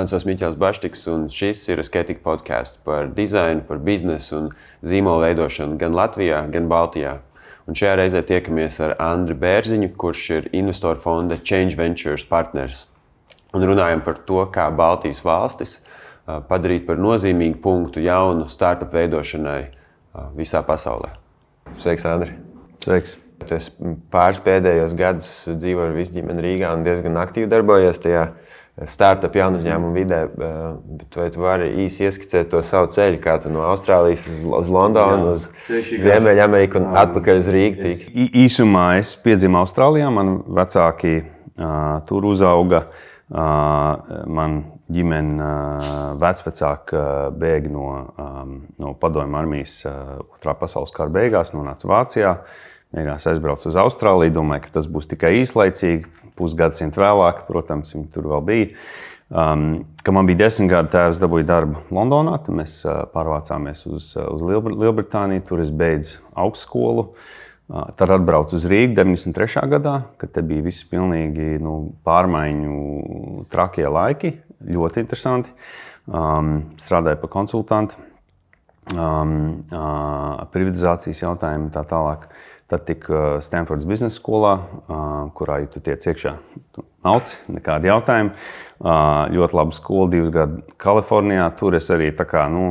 Mans vārds ir Miķels Baštiks, un šis ir Skatika podkāsts par dizainu, par biznesu un zīmolu veidošanu gan Latvijā, gan Baltijā. Un šajā reizē tiekamies ar Andriu Bērziņu, kurš ir investoru fonda Change Ventures partners. Un runājam par to, kā Baltijas valstis padarīt par nozīmīgu punktu jaunu startup veidošanai visā pasaulē. Sveiks, Andri! Sveiks! Es pāris pēdējos gadus dzīvoju ar visu ģimeni Rīgā un diezgan aktīvi darbojos tajā startup jaunu uzņēmumu vidē, eh, bet vai tu vari īsi ieskicēt to savu ceļu, kā tu no Austrālijas uz, uz Londonu, uz Ziemeļameriku un atpakaļ uz Rīgu? Es, īsumā es piedzimu Austrālijā, man vecāki uh, tur uzauga. Uh, man ģimene, uh, vecvecāki uh, bēga no, um, no padomju armijas uh, otrā pasaules kara beigās, nonāca Vācijā. Beigās aizbraucu uz Austrāliju, domāju, ka tas būs tikai īslaicīgi pusgadsimtu vēlāk, protams, viņi tur vēl bija. Um, kad man bija desmit gadi, tēvs dabūja darbu Londonā, tad mēs uh, pārvācāmies uz, uh, uz Lielbritāniju. Tur es beidzu augstskolu. Uh, tad atbraucu uz Rīgā 93. gadā, kad te bija viss pilnīgi nu, pārmaiņu trakie laiki. Ļoti interesanti. Um, strādāju par konsultantu, um, uh, privatizācijas jautājumu un tā tālāk. Uh, Tad tika Stanfordas biznesa skolā, kurā ja tu tiec iekšā. Nauc, nekādi jautājumi. Ļoti laba skola, divas gadi Kalifornijā. Tur es arī tā kā, nu,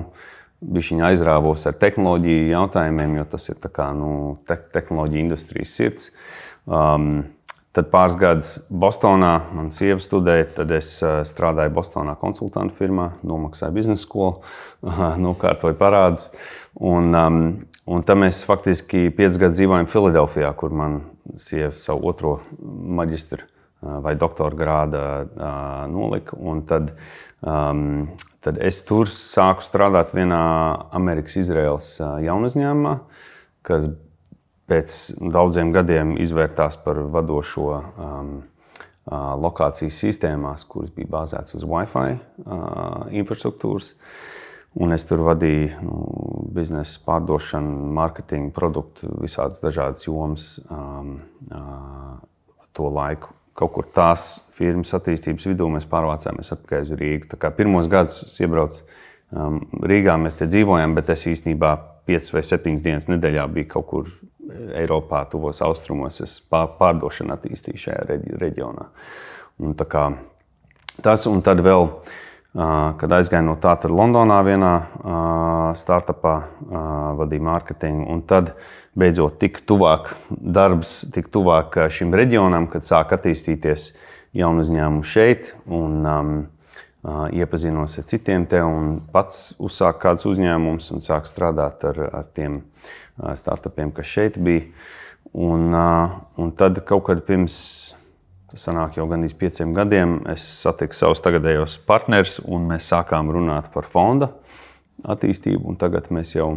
bišķiņa aizrāvos ar tehnoloģiju jautājumiem, jo tas ir kā, nu, te tehnoloģija industrijas sirds. Um, tad pāris gadus Bostonā, man sieva studēja, tad es strādāju Bostonā konsultantu firmā, nomaksāju biznesa skolu, nokārtoju parādus. Un, um, Un tam mēs faktiski piecus gadus dzīvojam Filadelfijā, kur man sieva savu otro maģistra vai doktora grādu nolika. Un tad, um, tad es tur sāku strādāt vienā Amerikas-Izraels jaunu uzņēmumā, kas pēc daudziem gadiem izvērtās par vadošo um, lokācijas sistēmās, kuras bija bāzētas uz Wi-Fi uh, infrastruktūras. Uh, Un es tur vadīju nu, biznesa pārdošanu, mārketingu, produktu, visādas dažādas jomas um, uh, to laiku. Kaut kur tās firmas attīstības vidū mēs pārvācāmies atpakaļ uz Rīgu. Pirmos gadus iebraucu um, Rīgā, mēs te dzīvojam, bet es īstenībā 5 vai 7 dienas nedēļā biju kaut kur Eiropā, tuvos austrumos. Es pārdošanu attīstīju šajā reģionā. Un, kā, tas un tad vēl. Uh, Kad aizgāju no tā, tad Londonā vienā startupā vadīju mārketingu. Un tad beidzot tika tuvāk darbs, tika tuvāk šim reģionam, kad sāk attīstīties jaunu uzņēmumu šeit. Un, um, iepazinos ar citiem te un pats uzsāku kādus uzņēmumus un sāku strādāt ar, ar tiem startupiem, kas šeit bija. Un, un tad kaut kad pirms Tas sanāk jau gandrīz pieciem gadiem. Es satiku savus tagadējos partnerus, un mēs sākām runāt par fonda attīstību. Tagad mēs jau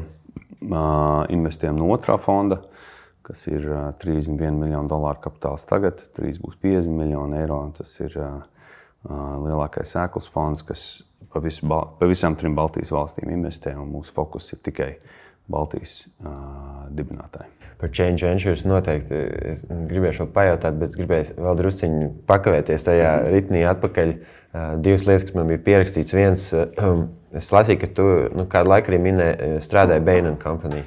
investējam no otrā fonda, kas ir uh, 31 miljonu dolāru kapitāls. Tagad drīz būs 50 miljoni eiro. Tas ir lielākais sēklas fonds, kas pa, visu, pa visām trim Baltijas valstīm investē. Mūsu fokus ir tikai Baltijas uh, dibinātāji par Change Ventures noteikti es gribēšu vēl pajautāt, bet es gribēju vēl drusciņi pakavēties tajā ritnī atpakaļ. Divas lietas, kas man bija pierakstīts. Viens, es lasīju, ka tu nu, kādu laiku arī minēji, strādāji Bain Company.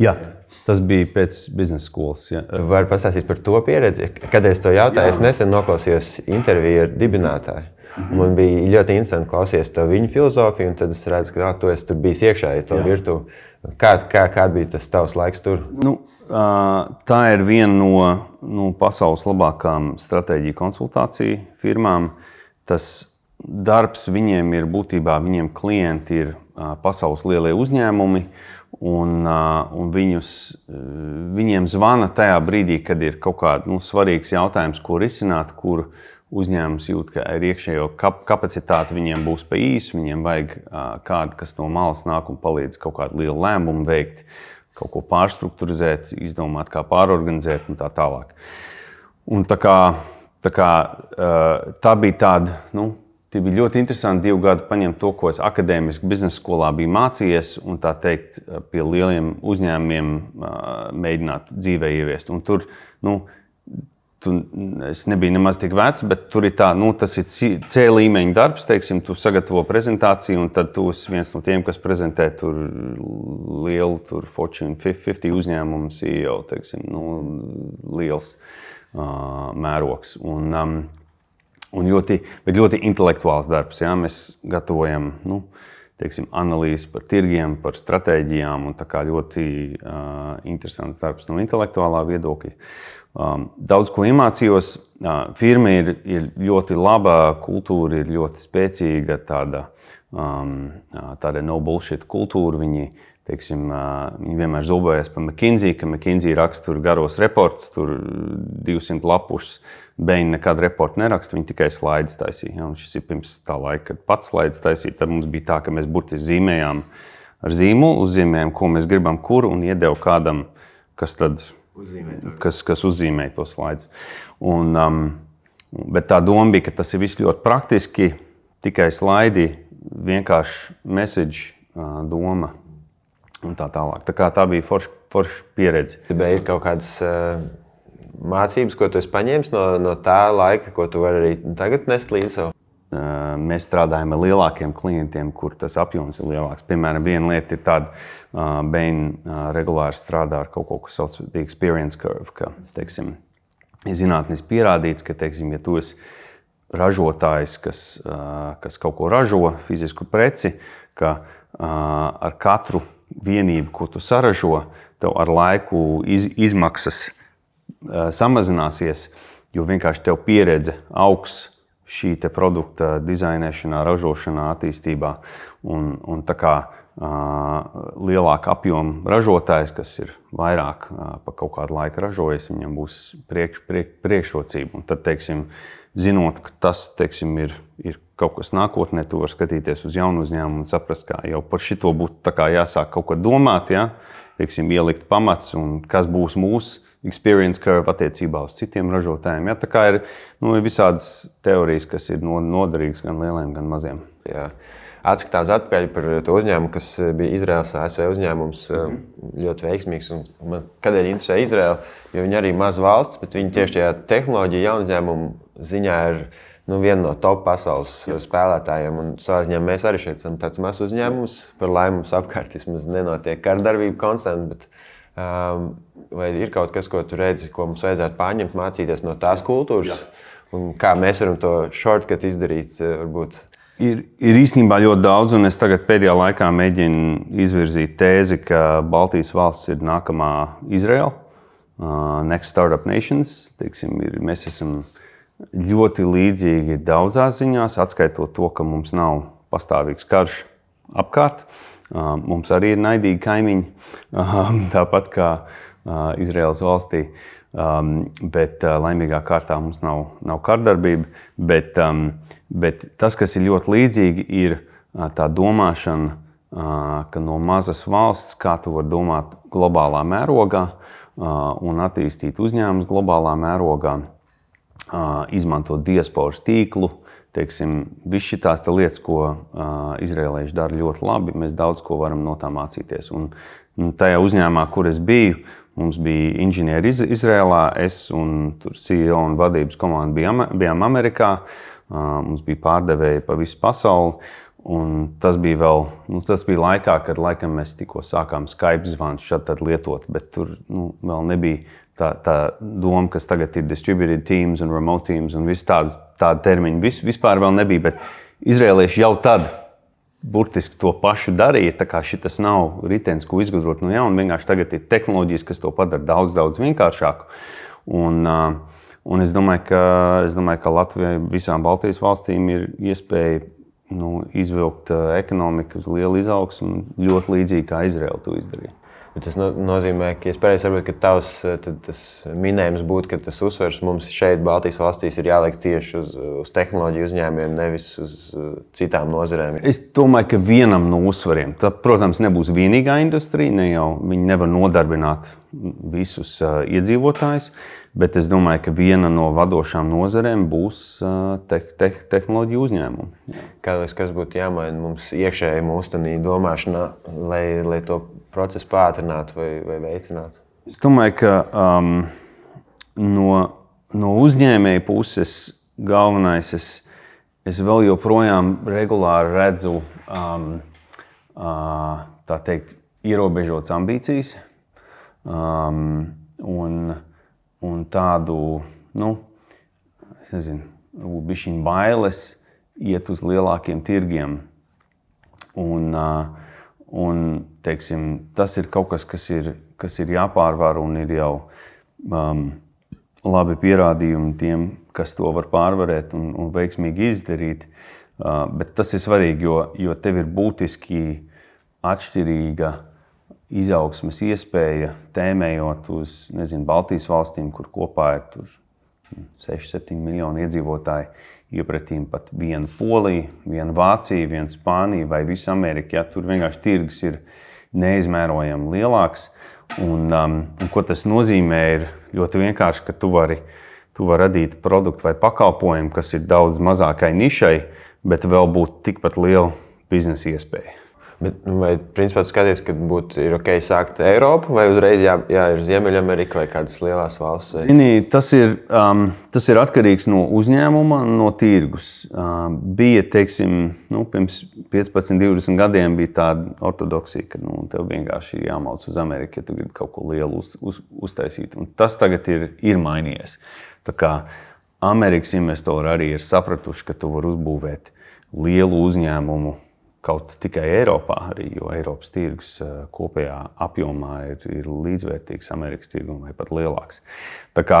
Jā. Tas bija pēc biznesa skolas. Var pastāstīt par to pieredzi. Kad es to jautāju, Jā. es nesen noklausījos interviju ar dibinātāju. Mm -hmm. Man bija ļoti interesanti klausīties viņa filozofiju, un tad es redzu, ka tu esi bijis iekšā, ja to virtuvi. Kā, kā, kā bija tas tavs laiks tur? Nu, tā ir viena no nu, pasaules labākajām stratēģiju konsultāciju firmām. Tas darbs viņiem ir būtībā, viņiem klienti ir pasaules lielie uzņēmumi. Un, un viņus, viņiem zvana tajā brīdī, kad ir kaut kāds nu, svarīgs jautājums, ko risināt, kur uzņēmums jūt, ka ir iekšējo kapacitāte, viņiem būs pa īsu, viņiem vajag kādu, kas no malas nāk un palīdz kaut kādu lielu lēmumu veikt, kaut ko pārstruktūrizēt, izdomāt, kā pārorganizēt un tā tālāk. Un tā, kā, tā, kā, tā bija tāda. Nu, Tie bija ļoti interesanti divi gadi paņemt to, ko es akadēmiski biznesa skolā biju mācījies, un tā teikt, pie lieliem uzņēmumiem mēģināt dzīvē ieviest. Un tur nu, tu, es nebiju nemaz tik vecs, bet tur ir tā, nu, tas ir C līmeņa darbs. Teiksim, tu sagatavo prezentāciju, un tad tu esi viens no tiem, kas prezentē tur lielu tur Fortune 50 uzņēmumu CEO. Teiksim, nu, liels uh, mērogs. Un, um, un ļoti, ļoti intelektuāls darbs. Ja? Mēs gatavojam. Nu, teiksim, analīzi par tirgiem, par stratēģijām. Tā kā ļoti uh, interesants darbs no intelektuālā viedokļa. Um, daudz ko iemācījos. Uh, firma ir, ir ļoti laba, kultūra ir ļoti spēcīga, tāda, um, tāda no bullshit kultūra. Viņi, teiksim, uh, viņi vienmēr zobojas par McKinsey, ka McKinsey raksta garos reportus, tur 200 lapušus. Beigās nekādu reportu neraksta, viņi tikai slaidus taisīja. Ja? Šis ir pirms tā laika, kad pats slaidus taisīja. Tad mums bija tā, ka mēs burtiski zīmējām ar zīmolu, uzzīmējām, ko mēs gribam, kur un iedevu kādam, kas tad kas, kas uzzīmē to slaidus. Un, um, bet tā doma bija, ka tas ir viss ļoti praktiski, tikai slaidi, vienkārši message uh, doma un tā tālāk. Tā, tā bija forša forš pieredze. Bija kaut kādas. Uh mācības, ko tu esi paņēmis no, no tā laika, ko tu vari arī tagad nest līdzi? Mēs strādājam ar lielākiem klientiem, kur tas apjoms ir lielāks. Piemēram, viena lieta ir tāda, ka Beina regulāri strādā ar kaut ko, kas sauc par experience curve. Ka, teiksim, ir zinātnīs pierādīts, ka, teiksim, ja tu esi ražotājs, kas, kas kaut ko ražo, fizisku preci, ka ar katru vienību, ko tu saražo, tev ar laiku iz, izmaksas samazināsies, jo vienkārši tev pieredze augs šī produkta dizainēšanā, ražošanā, attīstībā. Un, un tā kā lielāka apjoma ražotājs, kas ir vairāk pa kaut kādu laiku ražojis, viņam būs priekš, priek, priekšrocība. Un tad, teiksim, zinot, ka tas teiksim, ir, ir kaut kas nākotnē, tu vari skatīties uz jaunu uzņēmumu un saprast, ka jau par šito būtu jāsāk kaut ko domāt, ja? teiksim, ielikt pamats un kas būs mūsu experience curve attiecībā uz citiem ražotājiem. Ja? Tā kā ir nu, visādas teorijas, kas ir noderīgas gan lieliem, gan maziem. Jā. Atskatās atpakaļ par to uzņēmumu, kas bija Izraels ASV uzņēmums, mm ļoti veiksmīgs. Man kādēļ interesē Izraela? Jo viņi arī ir maza valsts, bet viņi tieši tajā tehnoloģija jaunu uzņēmumu ziņā ir nu, viena no top pasaules Jā. spēlētājiem. Un ziņā mēs arī šeit esam tāds mazs uzņēmums. Par laimi mums apkārt vismaz nenotiek kardarbība konstanti. Um, vai ir kaut kas, ko tu redzi, ko mums vajadzētu pārņemt, mācīties no tās kultūras? Jā. Un kā mēs varam to shortcut izdarīt? Eh, varbūt? Ir, ir īstenībā ļoti daudz, un es tagad pēdējā laikā mēģinu izvirzīt tēzi, ka Baltijas valsts ir nākamā Izraela, uh, Next Startup Nations. Teiksim, ir, mēs esam ļoti līdzīgi daudzās ziņās, atskaitot to, ka mums nav pastāvīgs karš apkārt. Uh, mums arī ir naidīgi kaimiņi, tāpat kā Izraels valstī. Bet laimīgā kārtā mums nav, nav kardarbība. Bet, bet tas, kas ir ļoti līdzīgi, ir tā domāšana, ka no mazas valsts, kā tu vari domāt globālā mērogā un attīstīt uzņēmumus globālā mērogā, izmantot diasporas tīklu. Teiksim, Visas šīs lietas, ko uh, izrēlieši dara ļoti labi, mēs daudz ko varam no tā mācīties. Un, un tajā uzņēmumā, kur es biju, Mums bija inženieri iz, Izrēlā, es un CEO un vadības komanda bijām, bijām Amerikā. Mums bija pārdevēji pa visu pasauli. Un tas bija vēl nu, tas bija laikā, kad laikam, mēs tikko sākām Skype zvanus šādi lietot, bet tur nu, vēl nebija tā, tā doma, kas tagad ir distributed teams un remote teams un viss tādas tāda termiņa. Vis, vispār nebija, bet izrēlieši jau tad burtiski to pašu darīja. Tā kā šis nav ritenis, ko izgudrot no jauna. Vienkārši tagad ir tehnoloģijas, kas to padara daudz, daudz vienkāršāku. Un, un es, domāju, ka, es domāju, ka Latvijai visām Baltijas valstīm ir iespēja nu, izvilkt ekonomiku uz lielu izaugsmu, ļoti līdzīgi kā Izraela to izdarīja. Bet tas no, nozīmē, ka es pareizi saprotu, ka tavs tas minējums būtu, ka tas uzsvers mums šeit, Baltijas valstīs, ir jāliek tieši uz, uz tehnoloģiju uzņēmumiem, nevis uz citām nozarēm. Es domāju, ka vienam no uzsvariem, tā, protams, nebūs vienīgā industrija, ne jau viņi nevar nodarbināt visus uh, iedzīvotājus, bet es domāju, ka viena no vadošām nozarēm būs uh, te, te, tehnoloģiju uzņēmumi. Kādreiz kas būtu jāmaina mums iekšēji mūsu domāšanā, lai, lai to procesu pātrinātu vai, vai veicinātu? Es domāju, ka um, no, no uzņēmēja puses galvenais, es, es vēl joprojām regulāri redzu um, uh, teikt, ierobežotas ambīcijas um, un, un tādu, nu, es nezinu, bišķiņu bailes iet uz lielākiem tirgiem. Un, uh, un, teiksim, tas ir kaut kas, kas ir, kas ir jāpārvar un ir jau um, labi pierādījumi tiem, kas to var pārvarēt un, un veiksmīgi izdarīt. Uh, bet tas ir svarīgi, jo, jo tev ir būtiski atšķirīga izaugsmes iespēja, tēmējot uz nezinu, Baltijas valstīm, kur kopā ir 6-7 miljoni iedzīvotāji. Iepratīm pat viena Polija, viena Vācija, viena Spānija vai visa Amerika. Ja, tur vienkārši tirgus ir neizmērojami lielāks. Un, um, un ko tas nozīmē, ir ļoti vienkārši, ka tu vari, tu vari radīt produktu vai pakalpojumu, kas ir daudz mazākai nišai, bet vēl būtu tikpat liela biznesa iespēja. Bet, nu, vai principā skaties, ka būtu ok sākt Eiropu, vai uzreiz jā, jā, ir Ziemeļamerika vai kādas lielas valsts? Vai? Zini, tas, ir, um, tas ir atkarīgs no uzņēmuma, no tirgus. Um, bija, teiksim, nu, pirms 15, 20 gadiem bija tāda ortodoksija, ka nu, tev vienkārši ir jāmauc uz Ameriku, ja tu gribi kaut ko lielu uz, uz, uztaisīt. Un tas tagad ir, ir mainījies. Tā kā Amerikas investori arī ir sapratuši, ka tu vari uzbūvēt lielu uzņēmumu kaut tikai Eiropā, arī, jo Eiropas tirgus eh, kopējā apjomā ir, ir līdzvērtīgs Amerikas tirgum vai pat lielāks. Tā kā,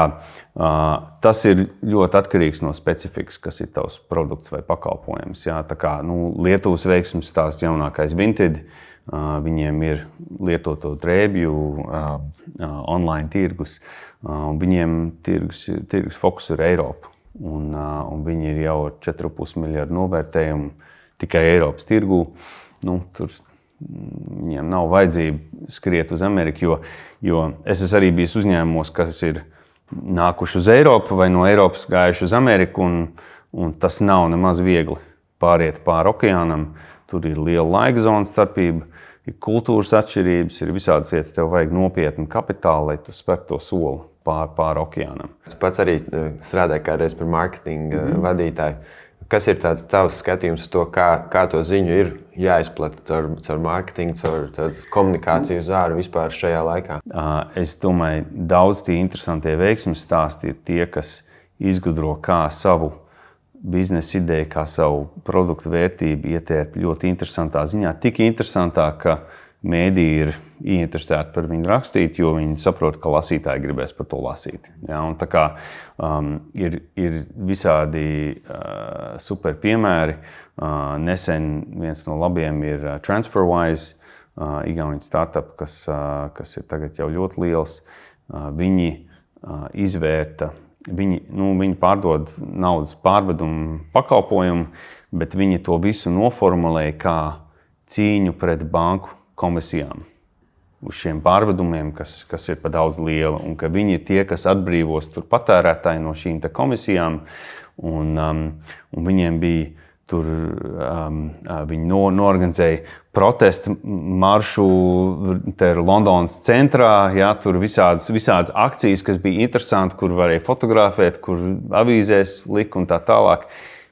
tas ir ļoti atkarīgs no specifikas, kas ir tavs produkts vai pakalpojums. Jā, tā kā nu, Lietuvas veiksmības stāsts jaunākais Vinted. Viņiem ir lietoto drēbju, online tirgus. Viņiem tirgus, tirgus fokus ir Eiropa. Un, un viņi ir jau ar 4,5 miljardu novērtējumu tikai Eiropas tirgū. Nu, tur viņiem nav vajadzība skriet uz Ameriku, jo, jo es esmu arī bijis uzņēmumos, kas ir nākuši uz Eiropu vai no Eiropas gājuši uz Ameriku, un, un tas nav nemaz viegli pāriet pāri okeānam. Tur ir liela laika zona starpība, ir kultūras atšķirības, ir visādas lietas. Tev vajag nopietnu kapitālu, lai tu spērtu to soli pāri pār okeānam. Es pats arī eh, strādāju kādreiz par mārketinga mm -hmm. vadītāju. Kas ir tāds tavs skatījums uz to, kā, kā to ziņu ir jāizplata caur, caur mārketingu, caur komunikāciju uz ārā vispār šajā laikā? Es domāju, daudz tie interesantie veiksmīgi stāsti ir tie, kas izgudro kā savu biznesa ideju, kā savu produktu vērtību ietērpt ļoti interesantā ziņā. Tik interesantā, ka mēdīji ir ieinteresēti par viņu rakstīt, jo viņi saprot, ka lasītāji gribēs par to lasīt. Ja, tā kā um, ir, ir visādi uh, super piemēri. Uh, nesen viens no labiem ir uh, TransferWise, uh, Igaunijas startup, kas, uh, kas ir tagad jau ļoti liels. Uh, viņi uh, izvērta. Viņi, nu, viņi pārdod naudas pārvedumu pakalpojumu, bet viņi to visu noformulēja kā cīņu pret banku komisijām uz šiem pārvedumiem, kas, kas ir par daudz liela, un ka viņi ir tie, kas atbrīvos patērētāju no šīm komisijām. Un, um, un viņiem bija tur, um, viņi no, norganizēja protestu maršu Londonas centrā. Jā, tur visādas, visādas akcijas, kas bija interesanti, kur varēja fotografēt, kur avīzēs lika un tā tālāk.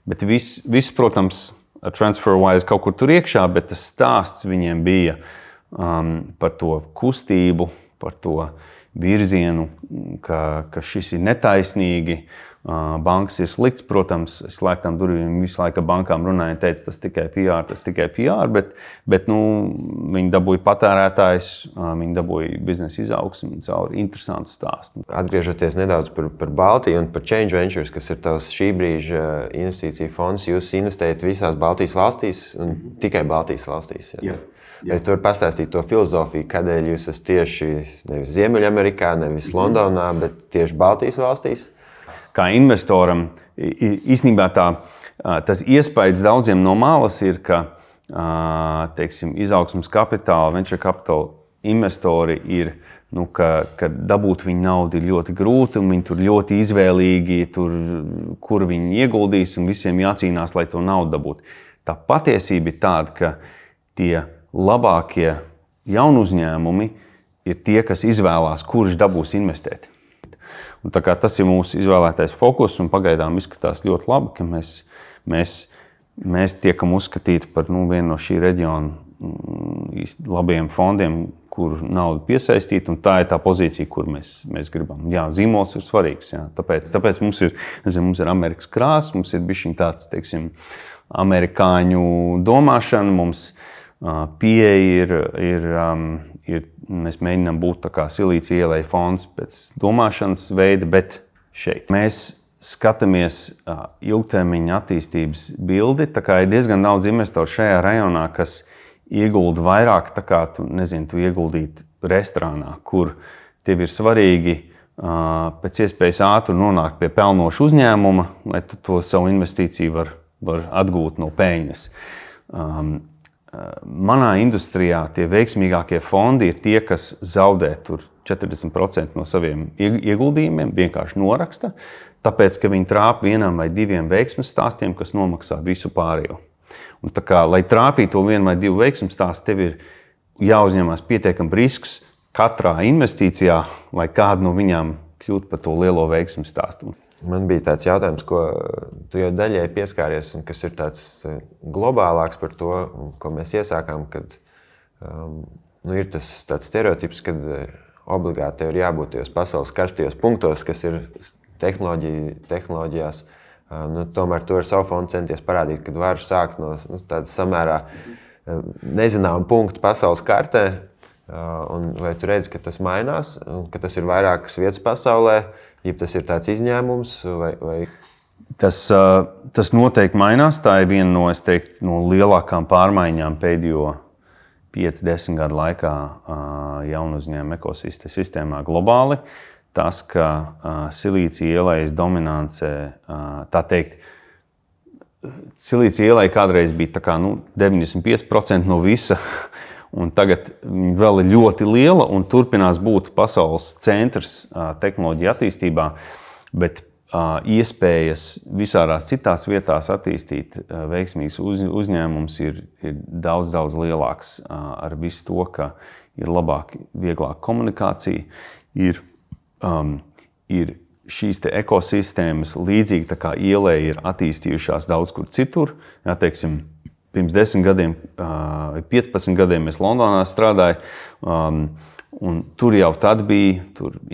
Bet viss, vis, protams, TransferWise kaut kur tur iekšā, bet tas stāsts viņiem bija um, par to kustību, par to virzienu, ka, ka šis ir netaisnīgi. Uh, bankas ir slikts, protams, slēgtām durvīm visu laiku bankām runāja, teica, tas tikai PR, tas tikai PR, bet, bet nu, viņi dabūja patērētājs, viņi dabūja biznesa izaugsmu caur interesantu stāstu. Atgriežoties nedaudz par, par Baltiju un par Change Ventures, kas ir tavs šī brīža investīcija fonds, jūs investējat visās Baltijas valstīs un tikai Baltijas valstīs. Ja? Jā. Vai tur pastāstīt to filozofiju, kādēļ jūs esat tieši nevis Ziemeļamerikā, nevis mhm. Londonā, bet tieši Baltijas valstīs? Kā investoram, īstenībā tā, tas iespējas daudziem no malas ir, ka teiksim, izaugsmas kapitāla, venture capital investori ir. Nu, ka, ka dabūt viņu naudu ir ļoti grūti, un viņi tur ļoti izvēlīgi, tur, kur viņi ieguldīs, un visiem jācīnās, lai to naudu dabūtu. Tā patiesība ir tāda, ka tie labākie jaunu uzņēmumi ir tie, kas izvēlās, kurš dabūs investēt. Un, tas ir mūsu izvēlētais fokus, un pagaidām izskatās ļoti labi, ka mēs, mēs, mēs tiekam uzskatīti par nu, vienu no šī reģiona mm, labiem fondiem, kur naudu piesaistīt. Tā ir tā pozīcija, kur mēs, mēs gribam. Jā, zīmols ir svarīgs. Jā. Tāpēc, tāpēc mums, ir, nezinu, mums ir Amerikas krāsa, mums ir bijis tāds teiksim, amerikāņu domāšana. Mums, Pieeja ir, ir, um, ir Mēs mēģinām būt kā silīcija ielai fonds pēc domāšanas veida, bet šeit mēs skatāmies ilgtermiņa attīstības bildi. Tā kā ir diezgan daudz investoru šajā rajonā, kas iegulda vairāk, kā tu, nezini, tu ieguldītu restorānā, kur tev ir svarīgi pēc iespējas ātri nonākt pie pelnoša uzņēmuma, lai tu to savu investīciju var, var atgūt no peļņas. Um, manā industrijā tie veiksmīgākie fondi ir tie, kas zaudē 40% no saviem ieguldījumiem, vienkārši noraksta, tāpēc ka viņi trāpa vienam vai diviem veiksmju stāstiem, kas nomaksā visu pārējo. Un kā, lai trāpītu to vienu vai divu veiksmju stāstu, tev ir jāuzņemas pietiekami risks katrā investīcijā, lai kādu no viņām kļūtu par to lielo veiksmju stāstu. Man bija tāds jautājums, ko tu jau daļai pieskāries, un kas ir tāds e, globālāks par to, ko mēs iesākām. Kad um, nu, ir tas stereotips, ka e, obligāti ir jābūt tajos pasaules karstajos punktos, kas ir tehnoloģijās. Uh, nu, tomēr to ar savu fondu centies parādīt, ka var sākt no nu, tādas samērā uh, nezināma punkta pasaules kartē. Uh, vai tu redzi, ka tas mainās, un ka tas ir vairākas vietas pasaulē, ja tas ir tāds izņēmums vai, vai Tas, tas noteikti mainās. Tā ir viena no, teiktu, no lielākām pārmaiņām pēdējo 5-10 gadu laikā jaunu uzņēmumu ekosistēmā globāli. Tas, ka silīcija ielais dominance, tā teikt, silīcija ielai kādreiz bija kā, nu, 95% no visa Un tagad viņa vēl ir ļoti liela un turpinās būt pasaules centrs tehnoloģija attīstībā. Bet iespējas visādās citās vietās attīstīt veiksmīgus uz, uzņēmumus ir, ir daudz, daudz lielāks ar visu to, ka ir labāka, vieglāka komunikācija, ir, um, ir šīs ekosistēmas līdzīgi kā ielē ir attīstījušās daudz kur citur. Jā, teiksim, pirms 10 gadiem, 15 gadiem es Londonā strādāju. Um, Un tur jau tad bija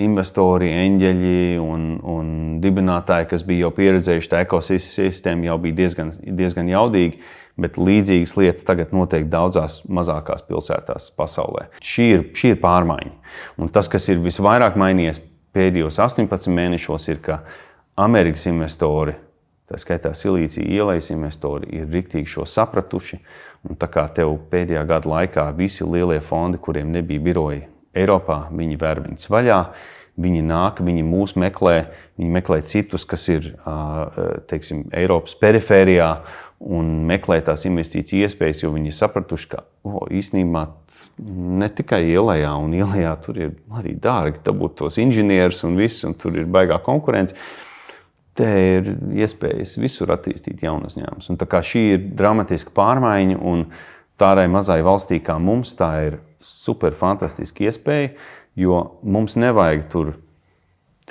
investori, eņģeļi un, un dibinātāji, kas bija jau pieredzējuši tā ekosistēmu, jau bija diezgan, diezgan jaudīgi. Bet līdzīgas lietas tagad notiek daudzās mazākās pilsētās pasaulē. Šī ir, šī ir pārmaiņa. Un tas, kas ir visvairāk mainījies pēdējos 18 mēnešos, ir, ka Amerikas investori tā skaitā silīcija ielais investori, ir rīktīgi šo sapratuši. Un tā kā tev pēdējā gada laikā visi lielie fondi, kuriem nebija biroji Eiropā, viņi ver viņus vaļā. Viņi nāk, viņi mūs meklē, viņi meklē citus, kas ir teiksim, Eiropas perifērijā un meklē tās investīciju iespējas, jo viņi ir sapratuši, ka oh, īstenībā ne tikai ielā, un ielā tur ir arī dārgi dabūt tos inženierus un viss, un tur ir baigā konkurence. Te ir iespējas visur attīstīt jaunu uzņēmumu. Šī ir dramatiska pārmaiņa, un tādai mazai valstī kā mums tā ir super fantastiska iespēja, jo mums nevajag tur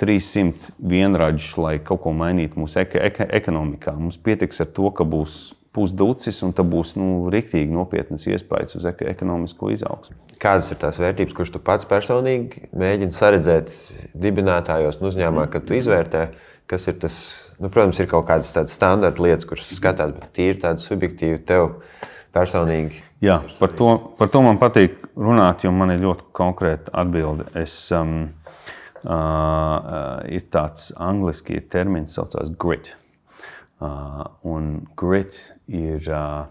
300 vienradžus, lai kaut ko mainītu mūsu eka, eka, ekonomikā. Mums pietiks ar to, ka būs pusducis, un tā būs nu, rīktīgi nopietnas iespējas uz ekonomisko izaugsmu. Kādas ir tās vērtības, kuras tu pats personīgi mēģini saredzēt dibinātājos un uzņēmumā, kad tu izvērtē? Kas ir tas, nu, protams, ir kaut kādas tādas standarta lietas, kuras skatās, bet tīri tādas subjektīvi tev personīgi. Jā, par to, par to man patīk runāt, jo man ir ļoti konkrēta atbilde. Es, um, uh, ir tāds angļuiski termins, kas saucās grit. Uh, un grit ir uh,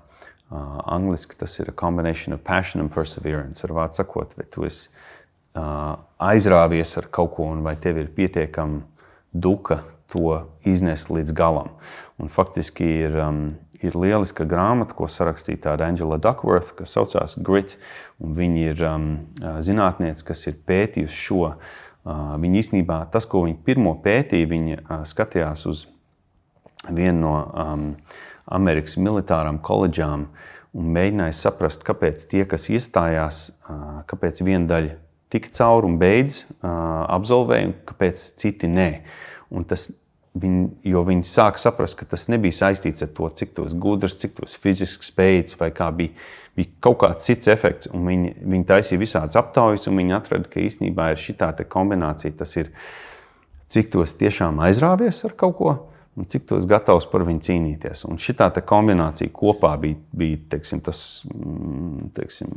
uh, angļuiski tas ir a combination of passion and perseverance. Ar vārdu sakot, vai tu esi uh, aizrāvies ar kaut ko, un vai tev ir pietiekama duka to iznest līdz galam. Un faktiski ir, um, ir lieliska grāmata, ko sarakstīja tāda Angela Duckworth, kas saucās Grit. Viņa ir um, zinātniece, kas ir pētījusi šo. Uh, viņa īstenībā tas, ko viņa pirmo pētīja, viņa uh, skatījās uz vienu no um, Amerikas militārām koledžām un mēģināja saprast, kāpēc tie, kas iestājās, uh, kāpēc viena daļa tik cauri un beidz uh, absolvējumu, kāpēc citi nē. Un tas Viņi, jo viņi sāk saprast, ka tas nebija saistīts ar to, cik tos gudrs, cik tos fiziski spējīgs vai kā bija. Bija kaut kāds cits efekts, un viņi, viņi taisīja visādas aptaujas, un viņi atrada, ka īstenībā ir šī kombinācija. Tas ir, cik tos tiešām aizrāvies ar kaut ko, un cik tu esi gatavs par viņu cīnīties. Un šī kombinācija kopā bija, bija teiksim, tas mm, teiksim,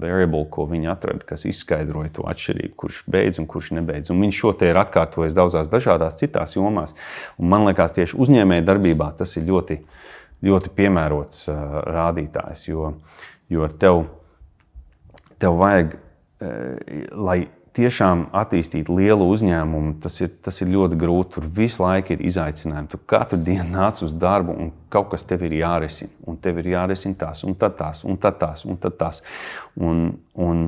variable, ko viņi atrada, kas izskaidroja to atšķirību, kurš beidz un kurš nebeidz. Un viņš šo te ir atkārtojis daudzās dažādās citās jomās. Un man liekas, tieši uzņēmēja darbībā tas ir ļoti, ļoti piemērots rādītājs, jo, jo tev, tev vajag, lai tiešām attīstīt lielu uzņēmumu, tas ir, tas ir ļoti grūti. Tur visu laiku ir izaicinājumi. Tu katru dienu nāc uz darbu, un kaut kas tev ir jārisina. Un tev ir jārisina tās, un tad tās, un tad tās. Un, tad tās. un, un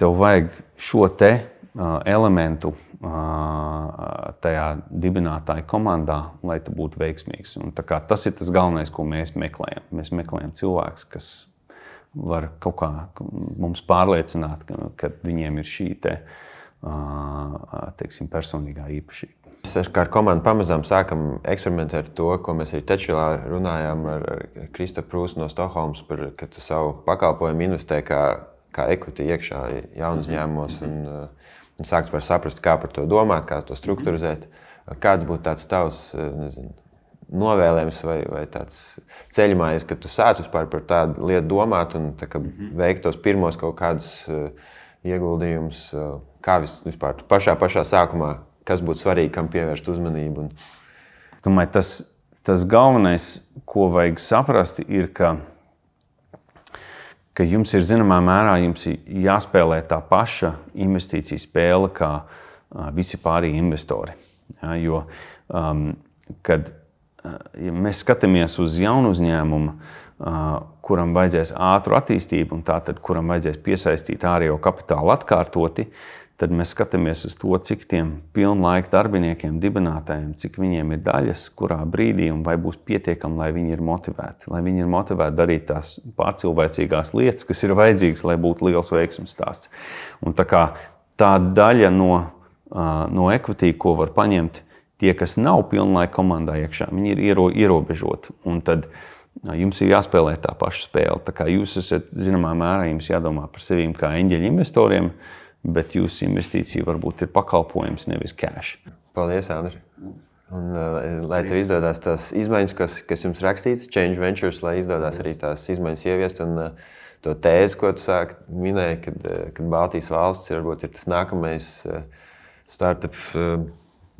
tev vajag šo te uh, elementu uh, tajā dibinātāja komandā, lai tu būtu veiksmīgs. Un, tas ir tas galvenais, ko mēs meklējam. Mēs meklējam cilvēkus, kas var kaut kā mums pārliecināt, ka, ka viņiem ir šī te, teiksim, personīgā īpašība. Mēs kā komanda pamazām sākam eksperimentēt ar to, ko mēs arī Tečilā runājām ar Kristofru Prūsu no Stokholmas, par, ka tu savu pakalpojumu investē kā, kā equity iekšā jaunu uzņēmumos un, un sāks par saprast, kā par to domāt, kā to strukturizēt. Kāds būtu tāds tavs, nezinu, novēlējums vai, vai tāds ceļš, ka tu sāc vispār par tādu lietu domāt un tā, mm -hmm. veikt tos pirmos kaut kādus uh, ieguldījumus. Uh, kā vis, vispār pašā, pašā sākumā, kas būtu svarīgi, kam pievērst uzmanību? Un... Domāju, tas, tas galvenais, ko vajag saprast, ir, ka, ka jums ir zināmā mērā jāspēlē tā paša investīcija spēle kā uh, visi pārējie investori. Ja, jo, um, kad ja mēs skatāmies uz jaunu uzņēmumu, kuram vajadzēs ātru attīstību, un tātad, kuram vajadzēs piesaistīt ārējo kapitālu atkārtoti, tad mēs skatāmies uz to, cik tiem pilnlaika darbiniekiem, dibinātājiem, cik viņiem ir daļas, kurā brīdī un vai būs pietiekami, lai viņi ir motivēti. Lai viņi ir motivēti darīt tās pārcilvēcīgās lietas, kas ir vajadzīgas, lai būtu liels veiksmības stāsts. Un tā, kā, tā daļa no, no equity, ko var paņemt, Tie, kas nav pilnlaika komandā iekšā, viņi ir iero, ierobežoti. Un tad jums ir jāspēlē tā paša spēle. Tā kā jūs esat, zināmā mērā, jums jādomā par sevi kā eņģeļu investoriem, bet jūsu investīcija varbūt ir pakalpojums, nevis cash. Paldies, Andri! Un, lai tev izdodas tās izmaiņas, kas, kas jums rakstīts, Change Ventures, lai izdodas arī tās izmaiņas ieviest. Un, to tēzi, ko tu sāki minēji, kad, kad Baltijas valsts ir, varbūt, ir tas nākamais startup.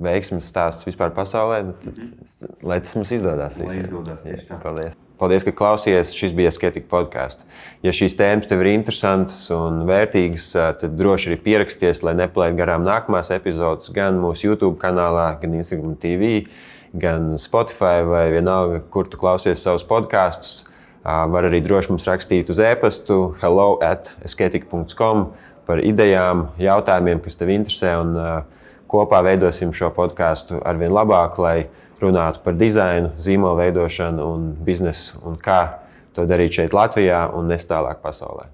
Veiksmes stāsts vispār pasaulē, nu, tad, mm -hmm. lai tas mums izdodas. Paldies. Paldies, ka klausījāties. Šis bija Skatika podkāsts. Ja šīs tēmas tev ir interesantas un vērtīgas, tad droši arī pieraksties, lai nepalaidtu garām nākamās epizodes gan mūsu YouTube kanālā, gan Instagram TV, gan Spotify vai vienalga, kur tu klausies savus podkāstus. Var arī droši mums rakstīt uz e-pastu hello at esketika.com par idejām, jautājumiem, kas tev interesē. Un, uh, kopā veidosim šo podkāstu ar vien labāk, lai runātu par dizainu, zīmolu veidošanu un biznesu un kā to darīt šeit, Latvijā un nes tālāk pasaulē.